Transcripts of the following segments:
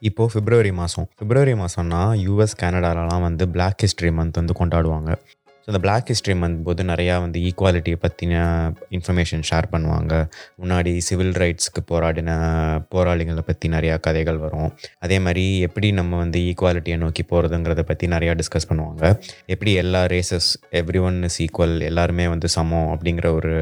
இப்போது பிப்ரவரி மாதம் பிப்ரவரி மாதம்னா யூஎஸ் கனடாலலாம் வந்து பிளாக் ஹிஸ்ட்ரி மந்த் வந்து கொண்டாடுவாங்க. ஸோ இந்த பிளாக் ஹிஸ்ட்ரி மந்த் போது நிறையா வந்து ஈக்குவாலிட்டியை பற்றின இன்ஃபர்மேஷன் ஷேர் பண்ணுவாங்க. முன்னாடி சிவில் ரைட்ஸ்க்கு போராடின போராளிகளை பற்றி நிறையா கதைகள் வரும். அதே மாதிரி எப்படி நம்ம வந்து ஈக்குவாலிட்டியை நோக்கி போகிறதுங்கிறத பற்றி நிறையா டிஸ்கஸ் பண்ணுவாங்க. எப்படி எல்லா races everyone is equal எல்லாருமே வந்து சமம் அப்படிங்கிற ஒரு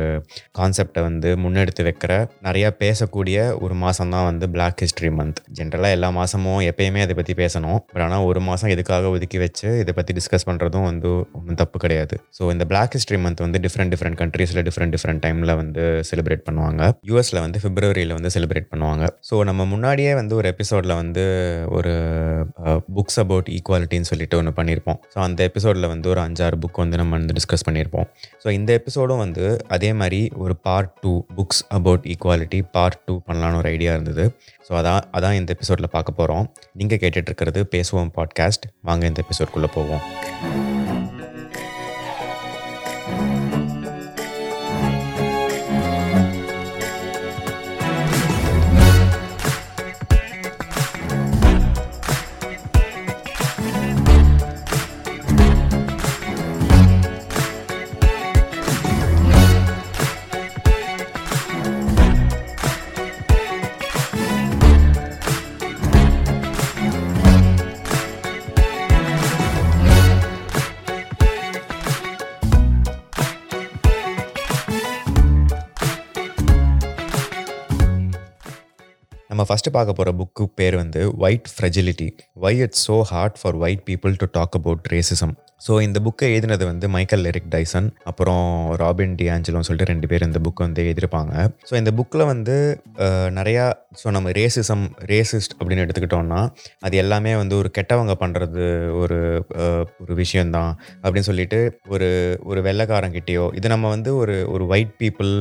கான்செப்டை வந்து முன்னெடுத்து வைக்கிற நிறையா பேசக்கூடிய ஒரு மாதம் தான் வந்து பிளாக் ஹிஸ்ட்ரி மந்த் ஜென்ரலாக எல்லா மாதமும் எப்பயுமே அதை பற்றி பேசணும். பட் ஆனால் ஒரு மாதம் இதுக்காக ஒதுக்கி வச்சு இதை பற்றி டிஸ்கஸ் பண்ணுறதும் வந்து ஒன்றும் தப்பு கிடையாது. ஸோ இந்த பிளாக் ஹிஸ்ட்ரி மந்த் வந்து டிஃப்ரெண்ட் டிஃப்ரெண்ட் கண்ட்ரீஸில் டிஃப்ரெண்ட் டிஃப்ரெண்ட் டைமில் வந்து செலிப்ரேட் பண்ணுவாங்க. யூஎஸில் வந்து பிப்ரவரியில் வந்து செலிப்ரேட் பண்ணுவாங்க. ஸோ நம்ம முன்னாடியே வந்து ஒரு எபிசோடில் வந்து ஒரு புக்ஸ் அபவுட் ஈக்குவாலிட்டின்னு சொல்லிட்டு ஒன்று பண்ணியிருப்போம் ஸோ அந்த எபிசோடில் வந்து ஒரு அஞ்சாறு புக் வந்து நம்ம வந்து டிஸ்கஸ் பண்ணியிருப்போம் ஸோ இந்த எபிசோடும் வந்து அதே மாதிரி ஒரு part two books about equality part two பண்ணலான்னு ஒரு ஐடியா இருந்தது. ஸோ அதான் அதான் இந்த எபிசோடில் பார்க்க போகிறோம் நீங்கள் கேட்டுட்ருக்கிறது பேசுவோம் பாட்காஸ்ட் வாங்க இந்த எபிசோட்குள்ளே போவோம். நம்ம ஃபஸ்ட்டு பார்க்க போகிற புக்கு பேர் வந்து white fragility why it's so hard for white people to talk about racism so இந்த புக்கை எழுதினது வந்து மைக்கேல் லெரிக் டைசன் அப்புறம் ராபின் டி ஆஞ்சலோன்னு சொல்லிட்டு ரெண்டு பேர் இந்த புக்கை வந்து எழுதியிருப்பாங்க. ஸோ இந்த புக்கில் வந்து நிறையா ஸோ நம்ம ரேசிசம் ரேசிஸ்ட் அப்படின்னு எடுத்துக்கிட்டோம்னா அது எல்லாமே வந்து ஒரு கெட்டவங்க பண்ணுறது ஒரு ஒரு விஷயந்தான் அப்படின்னு சொல்லிட்டு ஒரு ஒரு வெள்ளைக்காரங்கிட்டேயோ இது நம்ம வந்து ஒரு ஒரு ஒயிட் பீப்புள்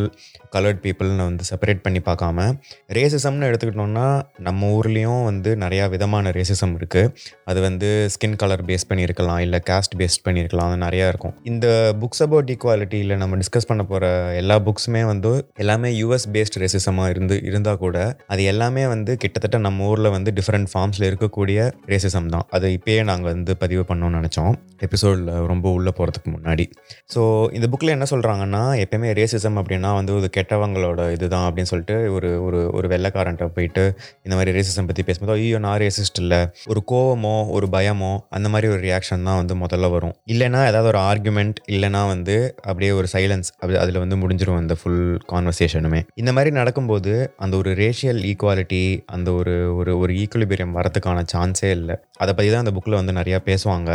கலர்ட் பீப்புள்னு வந்து செப்பரேட் பண்ணி பார்க்காம ரேசிசம்னு எடுத்துக்கிட்டோம்னா நம்ம ஊர்லேயும் வந்து நிறையா விதமான ரேசிசம் இருக்குது அது வந்து ஸ்கின் கலர் பேஸ் பண்ணி இருக்கலாம் இல்லை காஸ்ட் பேஸ் பண்ணியிருக்கலாம். அது நிறையா இருக்கும். இந்த புக்ஸ் அபவுட் ஈக்குவாலிட்டியில் நம்ம டிஸ்கஸ் பண்ண போகிற எல்லா புக்ஸுமே வந்து எல்லாமே யூஎஸ் பேஸ்ட் ரேசிசமாக இருந்து இருந்தால் கூட அது எல்லாமே வந்து கிட்டத்தட்ட நம்ம ஊரில் வந்து டிஃப்ரெண்ட் ஃபார்ம்ஸில் இருக்கக்கூடிய ரேசிசம் தான். அது இப்போயே நாங்கள் வந்து பதிவு பண்ணோம்னு நினச்சோம். எபிசோடில் ரொம்ப உள்ளே போகிறதுக்கு முன்னாடி. ஸோ இந்த புக்கில் என்ன சொல்கிறாங்கன்னா எப்பயுமே ரேசிசம் அப்படின்னா வந்து ஒரு கெட்டவங்களோட இதுதான் அப்படின்னு சொல்லிட்டு ஒரு ஒரு ஒரு வெள்ளைக்காரன்ட்ட போயிட்டு இந்த மாதிரி ரேசிசம் பற்றி பேசும்போது ஐயோ நான் ரேசிஸ்ட் இல்லை. ஒரு கோவமோ ஒரு பயமோ அந்த மாதிரி ஒரு ரியாக்ஷன் தான் வந்து முதல்ல வரும். இல்லைனா ஏதாவது ஒரு ஆர்குமெண்ட் இல்லைனா வந்து அப்படியே ஒரு சைலன்ஸ் அப்படி அதில் வந்து முடிஞ்சிடும் அந்த ஃபுல் கான்வர்சேஷனுமே இந்த மாதிரி நடக்கும்போது அந்த ஒரு ரேஷியல் ஈக்குவாலிட்டி அந்த ஒரு ஒரு ஒரு ஈக்குவலிபீரியம் வரதுக்கான சான்ஸே இல்லை. அதை பற்றி தான் அந்த புக்கில் வந்து நிறையா பேசுவாங்க.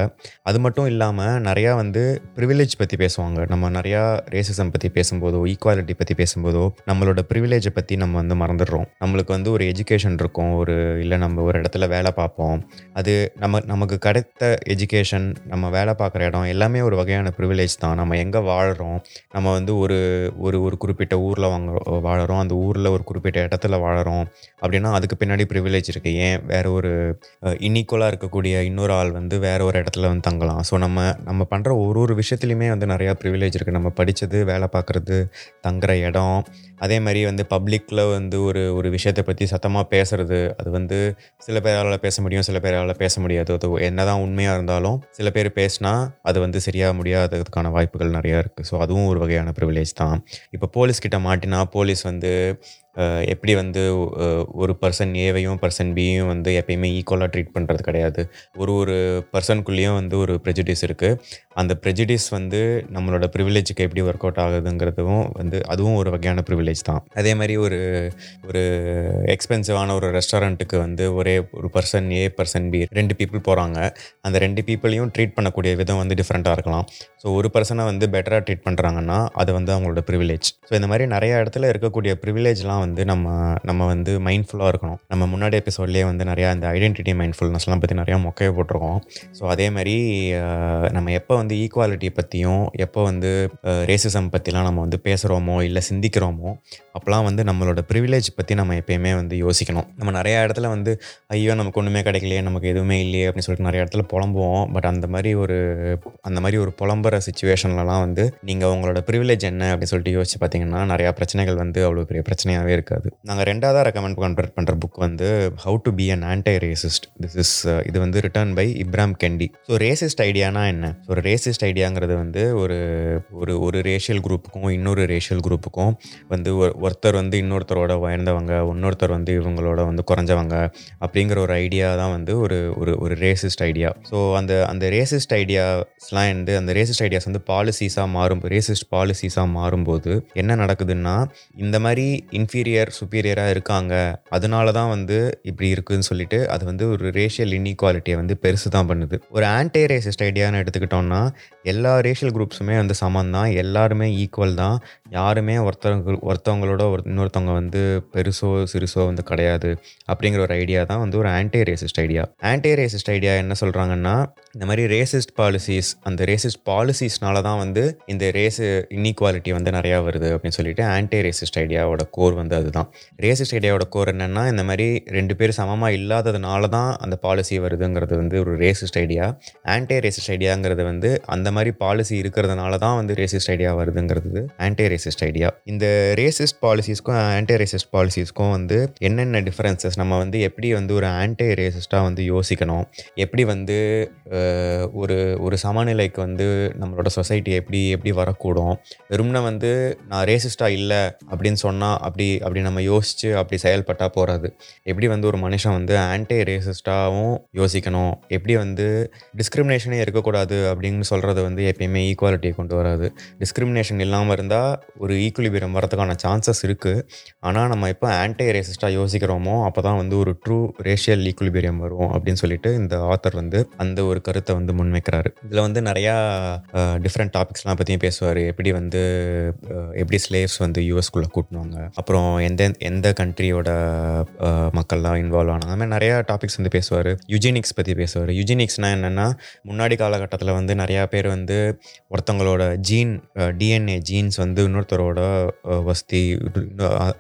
அது மட்டும் இல்லாமல் நிறையா வந்து ப்ரிவிலேஜ் பற்றி பேசுவாங்க. நம்ம நிறையா ரேசிசம் பற்றி பேசும்போதோ ஈக்குவாலிட்டி பற்றி பேசும்போதோ நம்மளோட ப்ரிவிலேஜை பற்றி நம்ம வந்து மறந்துடுறோம். நம்மளுக்கு வந்து ஒரு எஜுகேஷன் இருக்கும். ஒரு இல்லை நம்ம ஒரு இடத்துல வேலை பார்ப்போம். அது நம்ம நமக்கு கிடைத்த எஜுகேஷன் நம்ம வேலை வேலை பார்க்குற இடம் எல்லாமே ஒரு வகையான ப்ரிவிலேஜ் தான். நம்ம எங்கே வாழ்கிறோம் நம்ம வந்து ஒரு ஒரு ஒரு குறிப்பிட்ட ஊரில் வாங்க வாழறோம். அந்த ஊரில் ஒரு குறிப்பிட்ட இடத்துல வாழறோம். அப்படின்னா அதுக்கு பின்னாடி ப்ரிவிலேஜ் இருக்குது ஏன்? வேற ஒரு இன்ஈக்குவலாக இருக்கக்கூடிய இன்னொரு ஆள் வந்து வேற ஒரு இடத்துல வந்து தங்கலாம். ஸோ நம்ம நம்ம பண்ணுற ஒரு ஒரு விஷயத்துலையுமே வந்து நிறையா ப்ரிவிலேஜ் இருக்குது நம்ம படித்தது வேலை பார்க்குறது தங்குற இடம். அதே மாதிரி வந்து பப்ளிக்கில் வந்து ஒரு ஒரு விஷயத்தை பற்றி சத்தமாக பேசுறது. அது வந்து சில பேரால் பேச முடியும் சில பேரால் பேச முடியாது. அது என்னதான் உண்மையாக இருந்தாலும் சில பேர் பேசினா அது வந்து சரியாக முடியாததுக்கான வாய்ப்புகள் நிறையா இருக்குது. ஸோ அதுவும் ஒரு வகையான ப்ரிவிலேஜ் தான். இப்போ போலீஸ் கிட்ட மாட்டினா போலீஸ் வந்து எப்படி வந்து ஒரு பர்சன் ஏவையும் பர்சன் பியும் வந்து எப்பயுமே ஈக்குவலாக ட்ரீட் பண்ணுறது கிடையாது. ஒரு ஒரு பர்சனுக்குள்ளேயும் வந்து ஒரு ப்ரெஜுடிஸ் இருக்குது அந்த ப்ரெஜுடிஸ் வந்து நம்மளோட ப்ரிவிலேஜுக்கு எப்படி ஒர்க் அவுட் ஆகுதுங்கிறதும் வந்து அதுவும் ஒரு வகையான ப்ரிவிலேஜ் தான். அதே மாதிரி ஒரு ஒரு எக்ஸ்பென்சிவான ஒரு ரெஸ்டாரண்ட்டுக்கு வந்து ஒரே ஒரு பர்சன் ஏ பர்சன் பி ரெண்டு பீப்புள் போகிறாங்க அந்த ரெண்டு பீப்புளையும் ட்ரீட் பண்ணக்கூடிய விதம் வந்து டிஃப்ரெண்ட்டாக இருக்கலாம். ஸோ ஒரு பர்சனை வந்து பெட்டராக ட்ரீட் பண்ணுறாங்கன்னா அது வந்து அவங்களோட ப்ரிவிலேஜ் ஸோ இந்த மாதிரி நிறைய இடத்துல இருக்கக்கூடிய ப்ரிவிலேஜ்லாம் வந்து நம்ம நம்ம வந்து மைண்ட்ஃபுல்லாக இருக்கணும். நம்ம முன்னாடி எபிசோட்லேயே வந்து நிறையா இந்த ஐடென்டிட்டி மைண்ட்ஃபுல்னஸ்லாம் பற்றி நிறையா மொக்கையை போட்டிருக்கோம். ஸோ அதே மாதிரி நம்ம எப்போ வந்து ஈக்குவாலிட்டி பற்றியும் எப்போ வந்து ரேசிசம் பற்றிலாம் நம்ம வந்து பேசுகிறோமோ இல்லை சிந்திக்கிறோமோ அப்போலாம் வந்து நம்மளோட ப்ரிவிலேஜ் பற்றி நம்ம எப்பயுமே வந்து யோசிக்கணும். நம்ம நிறையா இடத்துல வந்து ஐயோ நமக்கு ஒன்றுமே கிடைக்கலையே நமக்கு எதுவுமே இல்லையே அப்படின்னு சொல்லிட்டு நிறைய இடத்துல புலம்புவோம். பட் அந்த மாதிரி ஒரு அந்த மாதிரி ஒரு புலம்புற சுச்சுவேஷன்லலாம் வந்து நீங்கள் உங்களோட ப்ரிவிலேஜ் என்ன அப்படின்னு சொல்லிட்டு யோசிச்சு பார்த்தீங்கன்னா நிறையா பிரச்சனைகள் வந்து அவ்வளோ பெரிய பிரச்சனையாக பிரச்சனையாகவே இருக்காது. நாங்கள் ரெண்டாவதாக ரெக்கமெண்ட் கன்வெர்ட் பண்ணுற புக் வந்து how to be an anti racist this is இது வந்து written by Ibram Kendi so racist ஐடியானா என்ன? ஒரு ரேசிஸ்ட் ஐடியாங்கிறது வந்து ஒரு ஒரு ஒரு ரேஷியல் குரூப்புக்கும் இன்னொரு ரேஷியல் குரூப்புக்கும் வந்து ஒருத்தர் வந்து இன்னொருத்தரோட உயர்ந்தவங்க இன்னொருத்தர் வந்து இவங்களோட வந்து குறைஞ்சவங்க அப்படிங்கிற ஒரு ஐடியா தான் வந்து ஒரு ஒரு ஒரு ரேசிஸ்ட் ஐடியா ஸோ அந்த அந்த ரேசிஸ்ட் ஐடியாஸ்லாம் வந்து அந்த ரேசிஸ்ட் ஐடியாஸ் வந்து பாலிசிஸாக மாறும் ரேசிஸ்ட் பாலிசிஸாக மாறும்போது என்ன நடக்குதுன்னா இந்த மாதிரி இன்ஃபீரியர் சுப்பீரியராக இருக்காங்க. அதனால தான் வந்து இப்படி இருக்குதுன்னு சொல்லிட்டு அது வந்து ஒரு ரேஷியல் இன்இக்வாலிட்டியை வந்து பெருசு தான் பண்ணுது. ஒரு ஆன்டி ரேசிஸ்ட் ஐடியான்னு எடுத்துக்கிட்டோம்னா எல்லா ரேஷியல் குரூப்ஸுமே வந்து சமம் தான் எல்லாருமே ஈக்குவல் தான். யாருமே ஒருத்தவங்க ஒருத்தவங்களோட ஒரு இன்னொருத்தவங்க வந்து பெருசோ சிறுசோ வந்து கிடையாது அப்படிங்கிற ஒரு ஐடியா தான் வந்து ஒரு anti racist idea anti racist idea என்ன சொல்கிறாங்கன்னா இந்த மாதிரி ரேசிஸ்ட் பாலிசிஸ் அந்த ரேசிஸ்ட் பாலிசிஸ்னால தான் வந்து இந்த ரேஸு இன்இக்வாலிட்டி வந்து நிறையா வருது அப்படின்னு சொல்லிட்டு ஆன்டி ரேசிஸ்ட் ஐடியாவோட கோர் வந்து அதுதான் ரேசிஸ்ட் ஐடியாவோட கோர் என்னென்னா இந்த மாதிரி ரெண்டு பேர் சமமாக இல்லாததுனால தான் அந்த பாலிசி வருதுங்கிறது வந்து ஒரு ரேசிஸ்ட் ஐடியா ஆன்டி ரேசிஸ்ட் ஐடியாங்கிறது வந்து அந்த மாதிரி பாலிசி இருக்கிறதுனால தான் வந்து ரேசிஸ்ட் ஐடியா வருதுங்கிறது ஆன்டி ரேசிஸ்ட் ஐடியா இந்த ரேசிஸ்ட் பாலிசிஸ்க்கும் ஆன்டி ரேசிஸ்ட் பாலிசிஸ்க்கும் வந்து என்னென்ன டிஃப்ரென்சஸ் நம்ம வந்து எப்படி வந்து ஒரு ஆன்டி ரேசிஸ்டாக வந்து யோசிக்கணும்? எப்படி வந்து ஒரு ஒரு சமநிலைக்கு வந்து நம்மளோட சொசைட்டி எப்படி எப்படி வரக்கூடும்? வெறும்னா வந்து நான் ரேசிஸ்டாக இல்லை அப்படின்னு சொன்னால் அப்படி அப்படி நம்ம யோசித்து அப்படி செயல்பட்டால் போகிறது எப்படி வந்து ஒரு மனுஷன் வந்து ஆன்டி ரேசிஸ்டாகவும் யோசிக்கணும் எப்படி வந்து டிஸ்கிரிமினேஷனே இருக்கக்கூடாது அப்படின்னு சொல்கிறது வந்து எப்பயுமே ஈக்குவாலிட்டியை கொண்டு வராது. டிஸ்கிரிமினேஷன் இல்லாமல் இருந்தால் ஒரு ஈக்குலிபியம் வரதுக்கான சான்சஸ் இருக்குது ஆனால் நம்ம இப்போ ஆன்டி ரேசிஸ்டாக யோசிக்கிறோமோ அப்போ தான் வந்து ஒரு ட்ரூ ரேஷியல் ஈக்குலிபிரியம் வரும் அப்படின்னு சொல்லிட்டு இந்த ஆத்தர் வந்து அந்த ஒரு கருத்தை வந்து முன்வைக்கிறாரு. இதில் வந்து நிறையா டிஃப்ரெண்ட் டாபிக்ஸ்லாம் பற்றியும் பேசுவார். எப்படி வந்து எப்படி ஸ்லேவ்ஸ் வந்து யூஎஸ்குள்ளே கூட்டினாங்க. அப்புறம் எந்த எந்த கண்ட்ரியோட மக்கள்லாம் இன்வால்வ் ஆனாங்க அந்த மாதிரி நிறையா டாபிக்ஸ் வந்து பேசுவார். யுஜினிக்ஸ் பற்றி பேசுவார். யுஜினிக்ஸ்னால் என்னென்னா முன்னாடி காலகட்டத்தில் வந்து நிறையா பேர் வந்து ஒருத்தவங்களோட ஜீன் டிஎன்ஏ ஜீன்ஸ் வந்து இன்னொருத்தரோட வசதி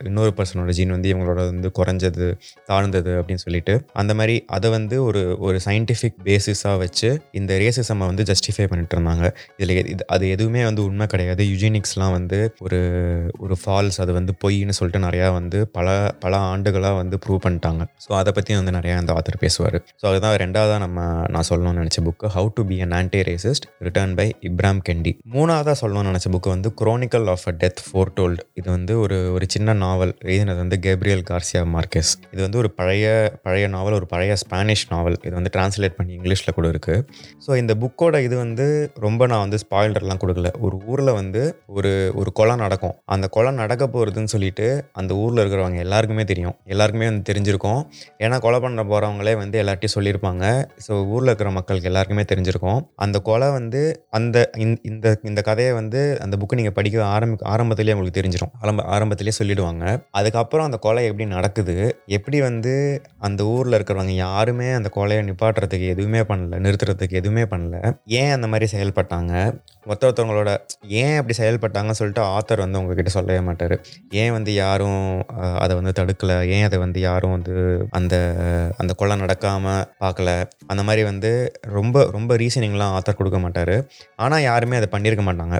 இன்னொரு பர்சனோட ஜீன் வந்து இவங்களோட வந்து குறைஞ்சது தாழ்ந்தது அப்படின்னு சொல்லிட்டு. அந்த மாதிரி அதை வந்து ஒரு ஒரு சயின்டிஃபிக் பேசிஸாக வச்சு இந்த ரேசிசமை வந்து ஜஸ்டிஃபை பண்ணிட்டு இருந்தாங்க. இதில் இது அது எதுவுமே வந்து உண்மை கிடையாது. யுஜினிக்ஸ்லாம் வந்து ஒரு ஒரு ஃபால்ஸ் அது வந்து பொய்ன்னு சொல்லிட்டு நிறையா வந்து பல பல ஆண்டுகளாக வந்து ப்ரூவ் பண்ணிட்டாங்க. ஸோ அதை பற்றி வந்து நிறையா அந்த ஆத்தர் பேசுவார். ஸோ அதுதான் ரெண்டாவதாக நம்ம நான் சொல்லணும்னு நினச்ச book how to be an anti racist written by Ibram Kendi மூணாவதாக சொல்லணும்னு நினச்ச புக்கு வந்து chronicle of a death foretold இது வந்து ஒரு ஒரு சின்ன நாவல் எழுதினது வந்து கேப்ரியல் கார்சியா மார்க்கெஸ் இது வந்து ஒரு பழைய பழைய நாவல் ஒரு பழைய ஸ்பானிஷ் நாவல் இது வந்து டிரான்ஸ்லேட் பண்ணி இங்கிலீஷில் கூட இருக்குது ஸோ இந்த புக்கோட இது வந்து ரொம்ப நான் வந்து ஸ்பாயிலர்லாம் கொடுக்கல. ஒரு ஊரில் வந்து ஒரு ஒரு கொலை நடக்கும். அந்த கொலை நடக்க போகிறதுன்னு சொல்லிட்டு அந்த ஊரில் இருக்கிறவங்க எல்லாருக்குமே தெரியும். எல்லாருக்குமே வந்து தெரிஞ்சிருக்கும். ஏன்னா கொலை பண்ண போகிறவங்களே வந்து எல்லார்ட்டையும் சொல்லியிருப்பாங்க. ஸோ ஊரில் இருக்கிற மக்களுக்கு எல்லாருக்குமே தெரிஞ்சிருக்கும். அந்த கொலை வந்து அந்த இந்த- இந்த இந்த கதையை வந்து அந்த புக்கு நீங்கள் படிக்க ஆரம்பி ஆரம்பத்திலேயே உங்களுக்கு தெரிஞ்சிடும் ஆரம்ப ஆரம்பத்திலேயே சொல்லிடுவாங்க. அதுக்கப்புறம் அந்த கொலை எப்படி நடக்குது? எப்படி வந்து அந்த ஊரில் இருக்கிறவங்க யாருமே அந்த கொலையை நிப்பாட்டுறதுக்கு எதுவுமே பண்ணல நிறுத்துறதுக்கு எதுவுமே பண்ணல ஏன் அந்த மாதிரி செயல்பட்டாங்க? ஒருத்த ஒருத்தவங்களோட ஏன் அப்படி செயல்பட்டாங்கன்னு சொல்லிட்டு ஆத்தர் வந்து உங்ககிட்ட சொல்லவே மாட்டார். ஏன் வந்து யாரும் அதை வந்து தடுக்கலை. ஏன் அதை வந்து யாரும் வந்து அந்த அந்த கொள்ளை நடக்காமல் பார்க்கல? அந்த மாதிரி வந்து ரொம்ப ரொம்ப ரீசனிங்லாம் ஆத்தர் கொடுக்க மாட்டார். ஆனால் யாருமே அதை பண்ணியிருக்க மாட்டாங்க.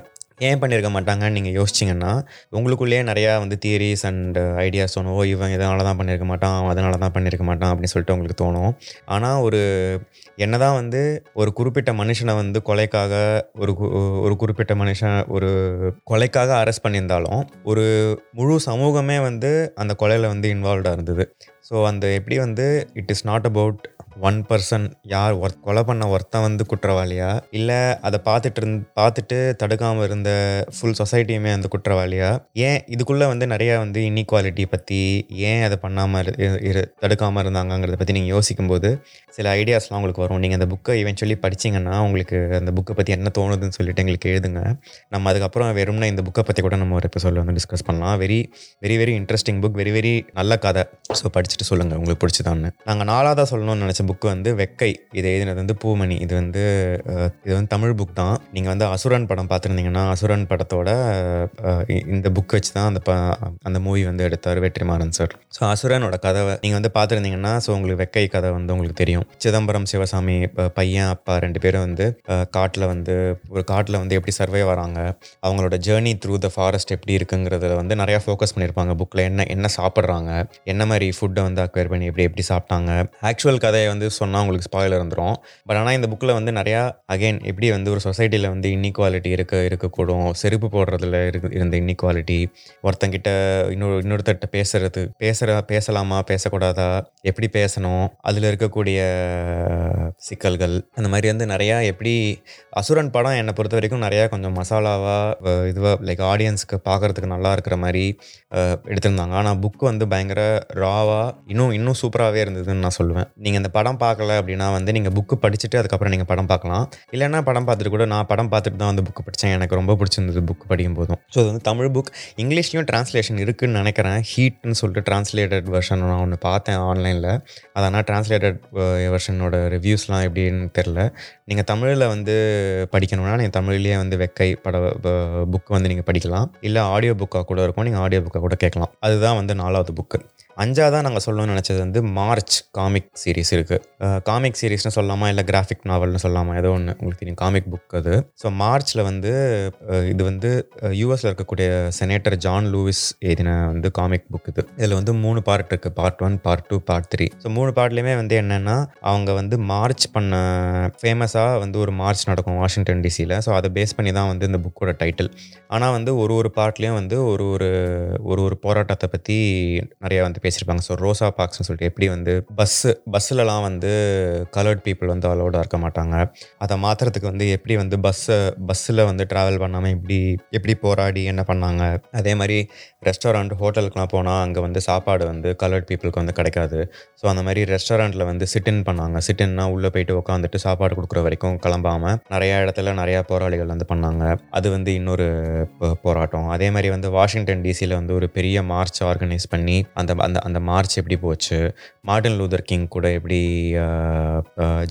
ஏன் பண்ணியிருக்க மாட்டாங்கன்னு நீங்கள் யோசிச்சிங்கன்னா உங்களுக்குள்ளேயே நிறையா வந்து தியரிஸ் அண்ட் ஐடியாஸ் தோணும். ஓ இவன் இதனால தான் பண்ணியிருக்க மாட்டான் அதனால தான் பண்ணியிருக்க மாட்டான் அப்படின்னு சொல்லிட்டு உங்களுக்கு தோணும். ஆனால் ஒரு என்னதான் வந்து ஒரு குறிப்பிட்ட மனுஷனை வந்து கொலைக்காக ஒரு கு- ஒரு குறிப்பிட்ட மனுஷன் ஒரு கொலைக்காக அரெஸ்ட் பண்ணியிருந்தாலும் ஒரு முழு சமூகமே வந்து அந்த கொலையில் வந்து இன்வால்வ்டாக இருந்தது. ஸோ அந்த எப்படி வந்து it is not about one person யார் ஒர் கொலை பண்ண ஒருத்தன் வந்து குற்றவாளியா? இல்லை அதை பார்த்துட்டு இருந் பார்த்துட்டு தடுக்காமல் இருந்த ஃபுல் சொசைட்டியுமே வந்து குற்றவாளியா? ஏன் இதுக்குள்ளே வந்து நிறையா வந்து இன்இக்வாலிட்டி பற்றி ஏன் அதை பண்ணாமல் இரு தடுக்காமல் இருந்தாங்கங்கிறத பற்றி நீங்கள் யோசிக்கும்போது சில ஐடியாஸ்லாம் உங்களுக்கு வரும். நீங்கள் அந்த புக்கை இவென்ச்சுவலி படிச்சீங்கன்னா உங்களுக்கு அந்த புக்கை பற்றி என்ன தோணுதுன்னு சொல்லிட்டு எங்களுக்கு எழுதுங்க. நம்ம அதுக்கப்புறம் வெறும்னா இந்த புக்கை பற்றி கூட நம்ம ஒரு எபிசோடில் வந்து டிஸ்கஸ் பண்ணலாம். Very very very interesting book very very நல்ல கதை. ஸோ படிச்சுட்டு சொல்லுங்கள் உங்களுக்கு பிடிச்சதான்னு. நாங்கள் நாலாவதாக சொல்லணும்னு நினச்ச புக்கு வந்து வெக்கை. இது எழுதினது வந்து பூமணி. இது வந்து இது வந்து தமிழ் புக் தான். நீங்கள் வந்து அசுரன் படம் பார்த்துருந்தீங்கன்னா அசுரன் படத்தோட இந்த புக் வச்சு தான் அந்த ப அந்த மூவி வந்து எடுத்தார் வெற்றிமாறன் சார் ஸோ அசுரனோட கதவை நீங்கள் வந்து பார்த்துருந்தீங்கன்னா ஸோ உங்களுக்கு வெக்கை கதை வந்து உங்களுக்கு தெரியும். சிதம்பரம் சிவசாமி ராமசாமி பையன் அப்பா ரெண்டு பேரும் வந்து காட்டில் வந்து ஒரு காட்டில் வந்து எப்படி சர்வே வராங்க அவங்களோட ஜேர்னி த்ரூ த ஃபாரஸ்ட் எப்படி இருக்குங்கிறதுல வந்து நிறையா ஃபோக்கஸ் பண்ணியிருப்பாங்க. புக்கில் என்ன என்ன சாப்பிட்றாங்க என்ன மாதிரி ஃபுட்டை வந்து அக்வயர் பண்ணி எப்படி எப்படி சாப்பிட்டாங்க. ஆக்சுவல் கதையை வந்து சொன்னால் உங்களுக்கு ஸ்பாயில் இருந்துரும் பட் ஆனால் இந்த புக்கில் வந்து நிறையா அகைன் எப்படி வந்து ஒரு சொசைட்டியில் வந்து இன்இக்வாலிட்டி இருக்க இருக்கக்கூடும். செருப்பு போடுறதுல இருக்கு இருந்த இன்இக்வாலிட்டி ஒருத்தங்கிட்ட இன்னொரு இன்னொருத்தர்கிட்ட பேசுறது பேசுகிற பேசலாமா பேசக்கூடாதா எப்படி பேசணும் அதில் இருக்கக்கூடிய சிக்கல்கள் அந்த மாதிரி வந்து நிறையா எப்படி அசுரன் படம் என்னை பொறுத்த வரைக்கும் நிறையா கொஞ்சம் மசாலாவாக இதுவாக லைக் ஆடியன்ஸ்க்கு பார்க்குறதுக்கு நல்லா இருக்கிற மாதிரி எடுத்திருந்தாங்க. ஆனால் புக்கு வந்து பயங்கர ராவாக இன்னும் இன்னும் சூப்பராகவே இருந்ததுன்னு நான் சொல்லுவேன். நீங்கள் இந்த படம் பார்க்கல அப்படின்னா வந்து நீங்கள் புக்கு படிச்சுட்டு அதுக்கப்புறம் நீங்கள் படம் பார்க்கலாம். இல்லைன்னா படம் பார்த்துட்டு கூட நான் படம் பார்த்துட்டு தான் வந்து புக்கு படித்தேன் எனக்கு ரொம்ப பிடிச்சிருந்தது புக் படிக்கும் போதும் ஸோ அது வந்து தமிழ் புக் இங்கிலீஷ்லேயும் ட்ரான்ஸ்லேஷன் இருக்குதுன்னு நினைக்கிறேன். ஹீட்னு சொல்லிட்டு ட்ரான்ஸ்லேட்டட் வெர்ஷன் நான் ஒன்று பார்த்தேன் ஆன்லைனில் அதனால் ட்ரான்ஸ்லேட்டட் வெர்ஷனோட ரிவ்யூ ரிவ்யூஸ்லாம் எப்படின்னு தெரில. நீங்கள் தமிழில் வந்து படிக்கணும்னா நீங்கள் தமிழ்லேயே வந்து வெக்கை பட புக் வந்து நீங்கள் படிக்கலாம். இல்லை ஆடியோ புக்காக கூட இருக்கும். நீங்கள் ஆடியோ புக்காக கூட கேட்கலாம். அதுதான் வந்து நாலாவது புக்கு அஞ்சாவதாக நாங்கள் சொல்லணும்னு நினச்சது வந்து மார்ச் காமிக் சீரிஸ் இருக்குது காமிக் சீரிஸ்னு சொல்லாமா? இல்லை கிராஃபிக் நாவல்னு சொல்லாமா? ஏதோ ஒன்று உங்களுக்கு தெரியும் காமிக் புக் அது. ஸோ மார்ச்சில் வந்து இது வந்து யூஎஸில் இருக்கக்கூடிய செனேட்டர் ஜான் லூவிஸ் எழுதின வந்து காமிக் புக் இது. இதில் வந்து மூணு பார்ட் இருக்குது part one part two part three so மூணு பார்ட்லேயுமே வந்து என்னென்னா அவங்க வந்து மார்ச் பண்ண ஃபேமஸாக வந்து ஒரு மார்ச் நடக்கும் வாஷிங்டன் டிசியில் ஸோ அதை பேஸ் பண்ணி தான் வந்து இந்த புக்கோட டைட்டில் ஆனால் வந்து ஒரு ஒரு பார்ட்லேயும் வந்து ஒரு ஒரு ஒரு ஒரு போராட்டத்தை பற்றி நிறையா வந்து பேசியிருப்பாங்க. ஸோ ரோசா பார்க்ஸ்னு சொல்லிட்டு எப்படி வந்து பஸ்ஸு பஸ்ஸுலலாம் வந்து கலர்ட் பீப்புள் வந்து அலோடாக இருக்க மாட்டாங்க. அதை மாற்றுறதுக்கு வந்து எப்படி வந்து பஸ்ஸை பஸ்ஸில் வந்து ட்ராவல் பண்ணாமல் எப்படி எப்படி போராடி என்ன பண்ணாங்க. அதே மாதிரி ரெஸ்டாரண்ட் ஹோட்டலுக்குலாம் போனால் அங்கே வந்து சாப்பாடு வந்து கலர்ட் பீப்புளுக்கு வந்து கிடைக்காது. ஸோ அந்த மாதிரி ரெஸ்டாரண்ட்டில் வந்து சிட்டின் பண்ணாங்க. சிட்டின்னா உள்ளே போயிட்டு உட்காந்துட்டு சாப்பாடு கொடுக்குற வரைக்கும் கிளம்பாமல் நிறையா இடத்துல நிறையா போராளிகள் வந்து பண்ணாங்க. அது வந்து இன்னொரு போராட்டம். அதே மாதிரி வந்து வாஷிங்டன் டிசியில் வந்து ஒரு பெரிய மார்ச் ஆர்கனைஸ் பண்ணி அந்த அந்த அந்த மார்ச் எப்படி போச்சு? மார்ட்டின் லூதர் கிங் கூட எப்படி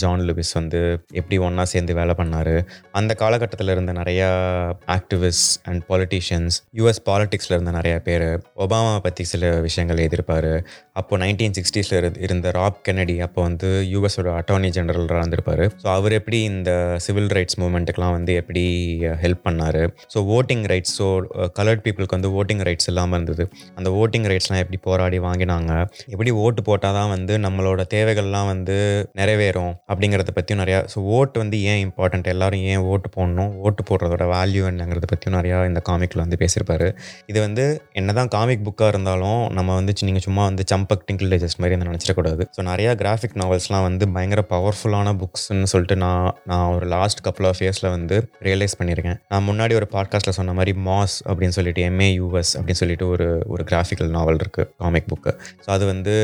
ஜான் லூவிஸ் வந்து எப்படி ஒன்றா சேர்ந்து வேலை பண்ணார்? அந்த காலகட்டத்தில் இருந்த நிறையா ஆக்டிவிஸ்ட் அண்ட் பாலிட்டிஷியன்ஸ் யூஎஸ் பாலிட்டிக்ஸில் இருந்த நிறையா பேர் ஒபாமா பற்றி சில விஷயங்கள் எழுதியிருப்பார் அப்போ நைன்டீன் சிக்ஸ்டீஸில் இருந்த ராப் கெனடி அப்போ வந்து யூஎஸோட அட்டார்னி ஜெனரலாக இருந்திருப்பார். ஸோ அவர் எப்படி இந்த சிவில் ரைட்ஸ் மூமெண்ட்டுக்கெலாம் வந்து எப்படி ஹெல்ப் பண்ணார்? So voting rights so coloured பீப்புளுக்கு வந்து ஓட்டிங் ரைட்ஸ் இல்லாமல் இருந்தது. அந்த ஓட்டிங் ரைட்ஸ்லாம் எப்படி போராடி வாங்கினாங்க. எப்படி ஓட்டு போட்டால் தான் வந்து நம்மளோட தேவைகள்லாம் வந்து நிறைவேறும் அப்படிங்கிறத பற்றியும் நிறையா ஸோ ஓட்டு வந்து ஏன் இம்பார்ட்டண்ட் எல்லாரும் ஏன் ஓட்டு போடணும்? ஓட்டு போடுறதோட வேல்யூ என்னங்கிறத பற்றியும் நிறையா இந்த காமிக்கில் வந்து பேசியிருப்பாரு. இது வந்து என்ன தான் காமிக் புக்காக இருந்தாலும் நம்ம வந்து நீங்கள் சும்மா வந்து சம்பக் டிங்கிள் டைஜஸ்ட் மாதிரி வந்து நினச்சிடக்கூடாது. ஸோ நிறையா கிராஃபிக் நாவல்ஸ்லாம் வந்து பயங்கர பவர்ஃபுல்லான புக்ஸ்ன்னு சொல்லிட்டு நான் நான் ஒரு லாஸ்ட் கப்பல் ஆஃப் இயர்ஸில் வந்து ரியலைஸ் பண்ணியிருக்கேன். நான் முன்னாடி ஒரு பாட்காஸ்ட்டில் சொன்ன மாதிரி மாஸ் அப்படின்னு சொல்லிட்டு எம்ஏ யூஎஸ் அப்படின்னு சொல்லிட்டு ஒரு ஒரு கிராஃபிக்கல் நாவல் இருக்குது காமிக் புக் புக்கு ஸோ அது வந்து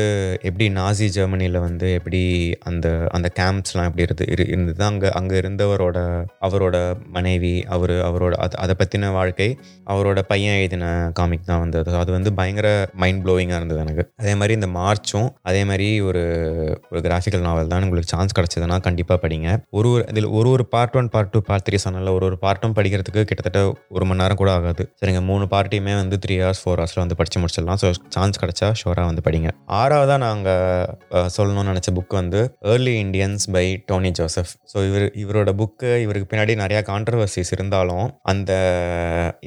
எப்படி நாசி ஜெர்மனியில் வந்து எப்படி அந்த அந்த கேம்ப்ஸ்லாம் எப்படி இருந்து இரு இருந்தது? அங்கே அங்கே இருந்தவரோட அவரோட மனைவி அவர் அவரோட அது அதை பற்றின வாழ்க்கை அவரோட பையன் எழுதின காமிக் தான் வந்தது அது. வந்து பயங்கர மைண்ட் ப்ளோவிங்காக இருந்தது எனக்கு. அதே மாதிரி இந்த மார்ச்சும் அதே மாதிரி ஒரு ஒரு கிராஃபிக்கல் நாவல் தான். உங்களுக்கு சான்ஸ் கிடச்சதுன்னா கண்டிப்பாக படிங்க. ஒரு ஒரு இதில் ஒரு ஒரு part one part two part three சொன்னால ஒரு ஒரு பார்ட்டும் படிக்கிறதுக்கு கிட்டத்தட்ட ஒரு மணி நேரம் கூட ஆகாது. சரிங்க மூணு பார்ட்டியுமே வந்து த்ரீ ஹவர்ஸ் ஃபோர் ஹவர்ஸில் வந்து படித்து முடிச்சிடலாம். ஸோ சான்ஸ் கிடச்சா ஷோராக வந்து படிங்க. ஆறாவதாக நாங்கள் சொல்லணும்னு நினச்ச புக் வந்து early Indians by Tony Joseph so இவர் இவரோட புக்கு இவருக்கு பின்னாடி நிறையா கான்ட்ரவர்சிஸ் இருந்தாலும் அந்த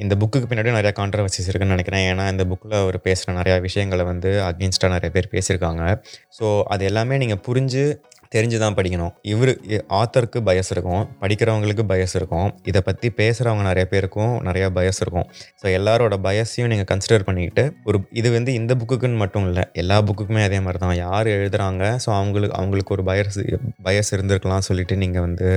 இந்த புக்குக்கு பின்னாடி நிறையா கான்ட்ரவர்சிஸ் இருக்குன்னு நினைக்கிறேன். ஏன்னா இந்த புக்கில் அவர் பேசுகிற நிறையா விஷயங்களை வந்து அகேன்ஸ்டாக நிறைய பேர் பேசியிருக்காங்க. ஸோ அது எல்லாமே நீங்கள் புரிஞ்சு தெரிஞ்சு தான் படிக்கணும். இவர் ஆத்தருக்கு பயஸ் இருக்கும் படிக்கிறவங்களுக்கு பயஸ் இருக்கும். இதை பற்றி பேசுகிறவங்க நிறைய பேருக்கும் நிறையா பயஸ் இருக்கும். ஸோ எல்லாரோட பயஸையும் நீங்கள் கன்சிடர் பண்ணிக்கிட்டு ஒரு இது வந்து இந்த புக்குக்குன்னு மட்டும் இல்லை எல்லா புக்குக்குமே அதே மாதிரி தான் யார் எழுதுகிறாங்க ஸோ அவங்களுக்கு அவங்களுக்கு ஒரு பயஸ் பயஸ் இருந்திருக்கலாம் சொல்லிட்டு நீங்கள் வந்து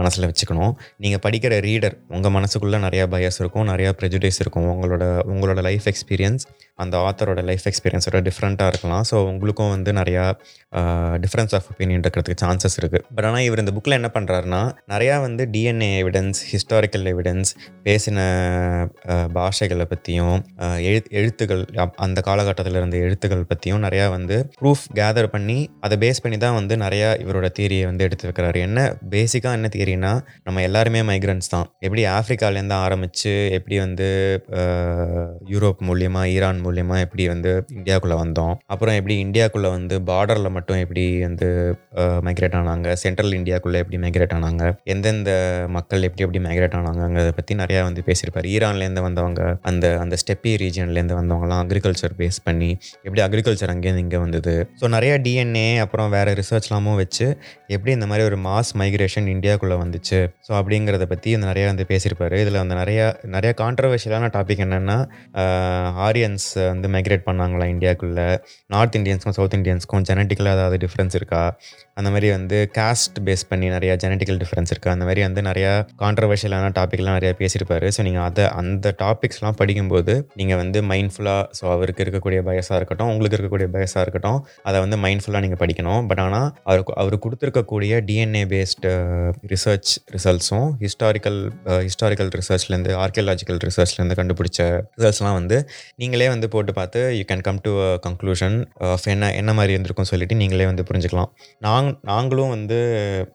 மனசில் வச்சுக்கணும். நீங்கள் படிக்கிற ரீடர் உங்கள் மனசுக்குள்ளே நிறையா பயஸ் இருக்கும் நிறையா ப்ரெஜுடைஸ் இருக்கும். உங்களோட உங்களோட லைஃப் எக்ஸ்பீரியன்ஸ் அந்த ஆத்தரோட லைஃப் எக்ஸ்பீரியன்ஸோட டிஃப்ரெண்ட்டாக இருக்கலாம். ஸோ உங்களுக்கும் வந்து நிறையா டிஃப்ரென்ஸ் ஆஃப் ஒப்பீனியன் இருக்கிறதுக்கு சான்சஸ் இருக்குது பட் ஆனால் இவர் இந்த புக்கில் என்ன பண்ணுறாருனா நிறையா வந்து டிஎன்ஏ எவிடன்ஸ் ஹிஸ்டாரிக்கல் எவிடன்ஸ் பேசின பாஷைகளை பற்றியும் எழு எழுத்துக்கள் அப்- அந்த காலகட்டத்தில் இருந்த எழுத்துக்கள் பற்றியும் நிறையா வந்து ப்ரூஃப் கேதர் பண்ணி அதை பேஸ் பண்ணி தான் வந்து நிறையா இவரோட தீரியை வந்து எடுத்து வைக்கிறாரு. என்ன பேசிக்காக என்ன தீரினா நம்ம எல்லாருமே மைக்ரன்ஸ் தான். எப்படி ஆஃப்ரிக்காலேருந்து ஆரம்பித்து எப்படி வந்து யூரோப் மூலியமாக ஈரான் மூலியமாக எப்படி வந்து இந்தியாவுக்குள்ளே வந்தோம். அப்புறம் எப்படி இந்தியாவுக்குள்ளே வந்து பார்டரில் மட்டும் எப்படி வந்து மைக்ரேட் ஆனாங்க. சென்ட்ரல் இந்தியாக்குள்ளே எப்படி மைக்ரேட் ஆனாங்க. எந்தெந்த மக்கள் எப்படி எப்படி மைக்ரேட் ஆனாங்கிறத பற்றி நிறையா வந்து பேசியிருப்பார். ஈரான்லேருந்து வந்தவங்க அந்த அந்த ஸ்டெப்பி ரீஜன்லேருந்து வந்தவங்கலாம் அக்ரிகல்ச்சர் பேஸ் பண்ணி எப்படி அக்ரிகல்ச்சர் அங்கேருந்து இங்கே வந்தது. ஸோ நிறையா டிஎன்ஏ அப்புறம் வேறு ரிசர்ச்லாமும் வச்சு எப்படி இந்த மாதிரி ஒரு மாஸ் மைக்ரேஷன் இந்தியாவுக்குள்ளே வந்துச்சு. ஸோ அப்படிங்கிறத பற்றி வந்து நிறையா வந்து பேசியிருப்பாரு. இதில் வந்து நிறையா நிறையா கான்ட்ரவர்ஷியலான டாபிக் என்னென்னா ஆரியன்ஸ் வந்து மைக்ரேட் பண்ணாங்களா இந்தியாக்குள்ளே? நார்த் இந்தியன்ஸ்க்கும் சவுத் இந்தியன்ஸ்க்கும் ஜெனட்டிக்கலாக ஏதாவது டிஃப்ரென்ஸ் இருக்கா? அந்த மாதிரி வந்து காஸ்ட் பேஸ் பண்ணி நிறையா ஜெனட்டிக்கல் டிஃப்ரென்ஸ் இருக்குது அந்த மாதிரி வந்து நிறையா கான்ட்ரவர்ஷியலான டாபிக்லாம் நிறையா பேசியிருப்பாரு. ஸோ நீங்கள் அதை அந்த டாபிக்ஸ்லாம் படிக்கும்போது நீங்கள் வந்து மைண்ட்ஃபுல்லாக ஸோ அவருக்கு இருக்கக்கூடிய பயஸாக இருக்கட்டும் உங்களுக்கு இருக்கக்கூடிய பயஸாக இருக்கட்டும் அதை வந்து மைண்ட்ஃபுல்லாக நீங்கள் படிக்கணும். பட் ஆனால் அவருக்கு அவர் கொடுத்துருக்கக்கூடிய டிஎன்ஏ பேஸ்டு ரிசர்ச் ரிசல்ட்ஸும் ஹிஸ்டாரிக்கல் ஹிஸ்டாரிக்கல் ரிசர்ச்லேருந்து ஆர்கியலாஜிக்கல் ரிசர்ச்லேருந்து கண்டுபிடிச்ச ரிசல்ட்ஸ்லாம் வந்து நீங்களே வந்து போட்டு பார்த்து you can come to conclusion என்ன என்ன மாதிரி இருந்திருக்கும் சொல்லிட்டு நீங்களே வந்து புரிஞ்சுக்கலாம். நாங் நாங்களும் வந்து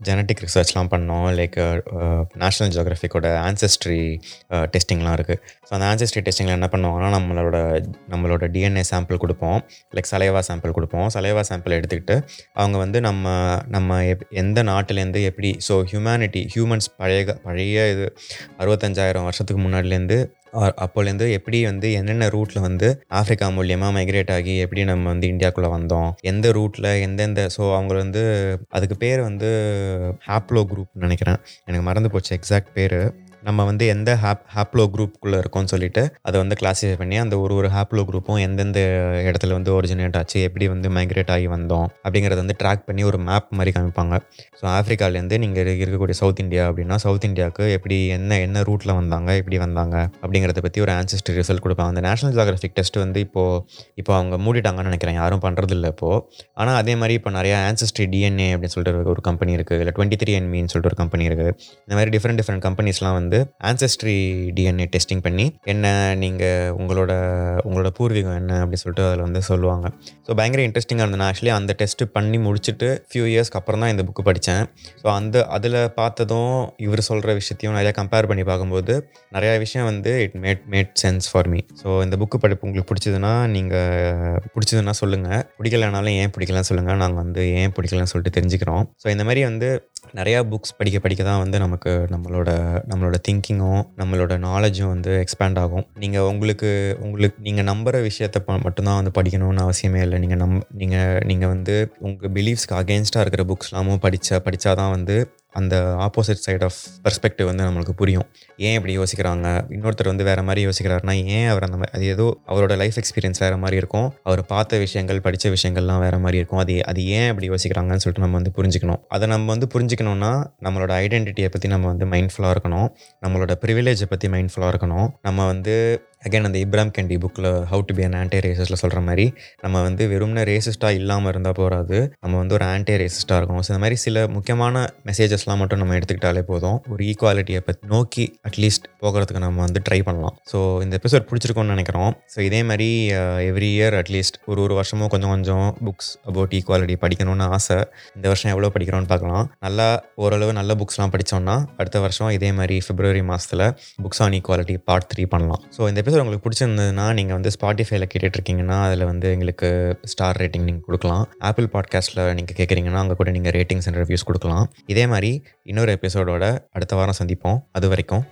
ஜெனட்டிக் ரிசர்ச்லாம் பண்ணோம். லைக் நேஷ்னல் ஜியோகிராஃபிக்கோட ஆன்செஸ்ட்ரி டெஸ்டிங்லாம் இருக்குது ஸோ அந்த ஆன்செஸ்ட்ரி டெஸ்டிங்கில் என்ன பண்ணுவாங்கன்னா நம்மளோட நம்மளோட டிஎன்ஏ சாம்பிள் கொடுப்போம். லைக் சலைவா சாம்பிள் கொடுப்போம். சலைவா சாம்பிள் எடுத்துக்கிட்டு அவங்க வந்து நம்ம நம்ம எப் எந்த நாட்டிலேருந்து எப்படி ஸோ ஹியூமனிட்டி ஹியூமன்ஸ் பழைய பழைய இது அறுபத்தஞ்சாயிரம் வருஷத்துக்கு முன்னாடிலேருந்து அப்போலேருந்து எப்படி வந்து என்னென்ன ரூட்டில் வந்து ஆஃப்ரிக்கா மூலியமாக மைக்ரேட் ஆகி எப்படி நம்ம வந்து இந்தியாக்குள்ளே வந்தோம் எந்த ரூட்டில் எந்தெந்த ஸோ அவங்க வந்து அதுக்கு பேர் வந்து ஹாப்லோ குரூப் நினைக்கிறேன். எனக்கு மறந்து போச்சு எக்ஸாக்ட் பேர். நம்ம வந்து எந்த ஹாப் ஹாப்ளோ குரூப்புக்குள்ளே இருக்கோம்னு சொல்லிட்டு அதை வந்து கிளாஸிஃபை பண்ணி அந்த ஒரு ஒரு ஹாப்ளோ குரூப்பும் எந்தெந்த இடத்துல வந்து ஒரிஜினேட் ஆச்சு எப்படி வந்து மைக்ரேட் ஆகி வந்தோம் அப்படிங்கிறத வந்து ட்ராக் பண்ணி ஒரு மேப் மாதிரி காமிப்பாங்க. ஸோ ஆஃப்ரிக்காலேருந்து நீங்கள் இருக்கக்கூடிய சவுத் இந்தியா அப்படின்னா சவுத் இந்தியாவுக்கு எப்படி என்ன என்ன ரூட்டில் வந்தாங்க எப்படி வந்தாங்க அப்படிங்கிறத பற்றி ஒரு ஆன்சஸ்ட்ரி ரிசல்ட் கொடுப்பாங்க. அந்த நேஷனல் ஜியோகிராஃபிக் டெஸ்ட் வந்து இப்போது இப்போ அவங்க மூடிட்டாங்கன்னு நினைக்கிறேன். யாரும் பண்ணுறது இல்லை இப்போது ஆனால் அதே மாதிரி இப்போ நிறையா ஆன்சஸ்ட்ரி டிஎன்ஏ அப்படின்னு சொல்லிட்டு ஒரு கம்பெனி இருக்குது இல்லை டுவெண்ட்டி த்ரீ என்மின்னு சொல்லிட்டு ஒரு கம்பெனி இருக்குது இந்த மாதிரி டிஃப்ரெண்ட் டிஃப்ரெண்ட் கம்பெனிஸ்லாம் வந்து வந்து ஆன்சஸ்ட்ரி டிஎன்ஏ டெஸ்டிங் பண்ணி என்ன நீங்கள் உங்களோட உங்களோட பூர்வீகம் என்ன அப்படின்னு சொல்லிட்டு அதில் வந்து சொல்லுவாங்க. ஸோ பயங்கர இன்ட்ரெஸ்டிங்காக இருந்தது. நான் ஆக்சுவலி அந்த டெஸ்ட்டு பண்ணி முடிச்சுட்டு ஃபியூ இயர்ஸ்க்கு அப்புறம் தான் இந்த புக்கு படித்தேன் ஸோ அந்த அதில் பார்த்ததும் இவர் சொல்கிற விஷயத்தையும் நிறையா கம்பேர் பண்ணி பார்க்கும்போது நிறையா விஷயம் வந்து it made made sense for me so இந்த புக்கு படிப்பு உங்களுக்கு பிடிச்சதுன்னா நீங்கள் பிடிச்சதுன்னா சொல்லுங்கள் பிடிக்கலனாலும் ஏன் பிடிக்கலன்னு சொல்லுங்கள் நாங்கள் வந்து ஏன் பிடிக்கலன்னு சொல்லிட்டு தெரிஞ்சுக்கிறோம். ஸோ இந்த மாதிரி வந்து நிறையா புக்ஸ் படிக்க படிக்க தான் வந்து நமக்கு நம்மளோட நம்மளோட திங்கிங்கும் நம்மளோட நாலேஜும் வந்து எக்ஸ்பேண்ட் ஆகும். நீங்கள் உங்களுக்கு உங்களுக்கு நீங்கள் நம்புகிற விஷயத்த மட்டும்தான் வந்து படிக்கணும்னு அவசியமே இல்லை. நீங்கள் நம் நீங்கள் நீங்கள் வந்து உங்கள் பிலீஃப்ஸ்க்கு அகேன்ஸ்டாக இருக்கிற புக்ஸ்லாமும் படித்த படித்தாதான் வந்து அந்த ஆப்போசிட் சைட் ஆஃப் பெர்ஸ்பெக்டிவ் வந்து நம்மளுக்கு புரியும். ஏன் இப்படி யோசிக்கிறாங்க? இன்னொருத்தர் வந்து வேறு மாதிரி யோசிக்கிறாருன்னா ஏன் அவர் அந்த மாதிரி அது ஏதோ அவரோட லைஃப் எக்ஸ்பீரியன்ஸ் வேறு மாதிரி இருக்கும். அவர் பார்த்த விஷயங்கள் படித்த விஷயங்கள்லாம் வேறு மாதிரி இருக்கும். அது அது ஏன் அப்படி யோசிக்கிறாங்கன்னு சொல்லிட்டு நம்ம வந்து புரிஞ்சுக்கணும். அதை நம்ம வந்து புரிஞ்சுக்கணும்னா நம்மளோட ஐடென்டிட்டியை பற்றி நம்ம வந்து மைண்ட்ஃபுல்லாக இருக்கணும். நம்மளோட ப்ரிவிலேஜை பற்றி மைண்ட்ஃபுல்லாக இருக்கணும். நம்ம வந்து அகைன் அந்த இப்ராம் கேண்டி புக்கில் how to be an anti ரேசிஸ்டில் சொல்கிற மாதிரி நம்ம வந்து வெறும்னே ரேசிஸ்ட்டாக இல்லாமல் இருந்தால் போகாது நம்ம வந்து ஒரு ஆன்டி ரேசிஸ்ட்டாக இருக்கணும். ஸோ இந்த மாதிரி சில முக்கியமான மெசேஜஸ்லாம் மட்டும் நம்ம எடுத்துக்கிட்டாலே போதும். ஒரு ஈக்குவாலிட்டியை பற்றி நோக்கி அட்லீஸ்ட் போகிறதுக்கு நம்ம வந்து ட்ரை பண்ணலாம். ஸோ இந்த எபிசோட் பிடிச்சிருக்கோன்னு நினைக்கிறோம். ஸோ இதே மாதிரி எவ்ரி இயர் அட்லீஸ்ட் ஒரு ஒரு வருஷமும் கொஞ்சம் கொஞ்சம் புக்ஸ் அபவுட் ஈக்குவாலிட்டி படிக்கணும்னு ஆசை. இந்த வருஷம் எவ்வளோ படிக்கிறோன்னு பார்க்கலாம். நல்லா ஓரளவு நல்ல புக்ஸ்லாம் படித்தோம்னா அடுத்த வருஷம் இதே மாதிரி பிப்ரவரி மாதத்தில் books on equality part three பண்ணலாம். ஸோ இந்த எபிசோட் உங்களுக்கு பிடிச்சிருந்ததுன்னா நீங்கள் வந்து ஸ்பாட்டிஃபைல கேட்டுட்ருக்கீங்கன்னா அதில் வந்து எங்களுக்கு ஸ்டார் ரேட்டிங் நீங்கள் கொடுக்கலாம். ஆப்பிள் பாட்காஸ்ட்டில் நீங்கள் கேட்குறீங்கன்னா அங்கே கூட நீங்கள் ரேட்டிங்ஸ் அண்ட் ரிவ்யூஸ் கொடுக்கலாம். இதே மாதிரி இன்னொரு எபிசோடோட அடுத்த வாரம் சந்திப்போம். அது வரைக்கும்.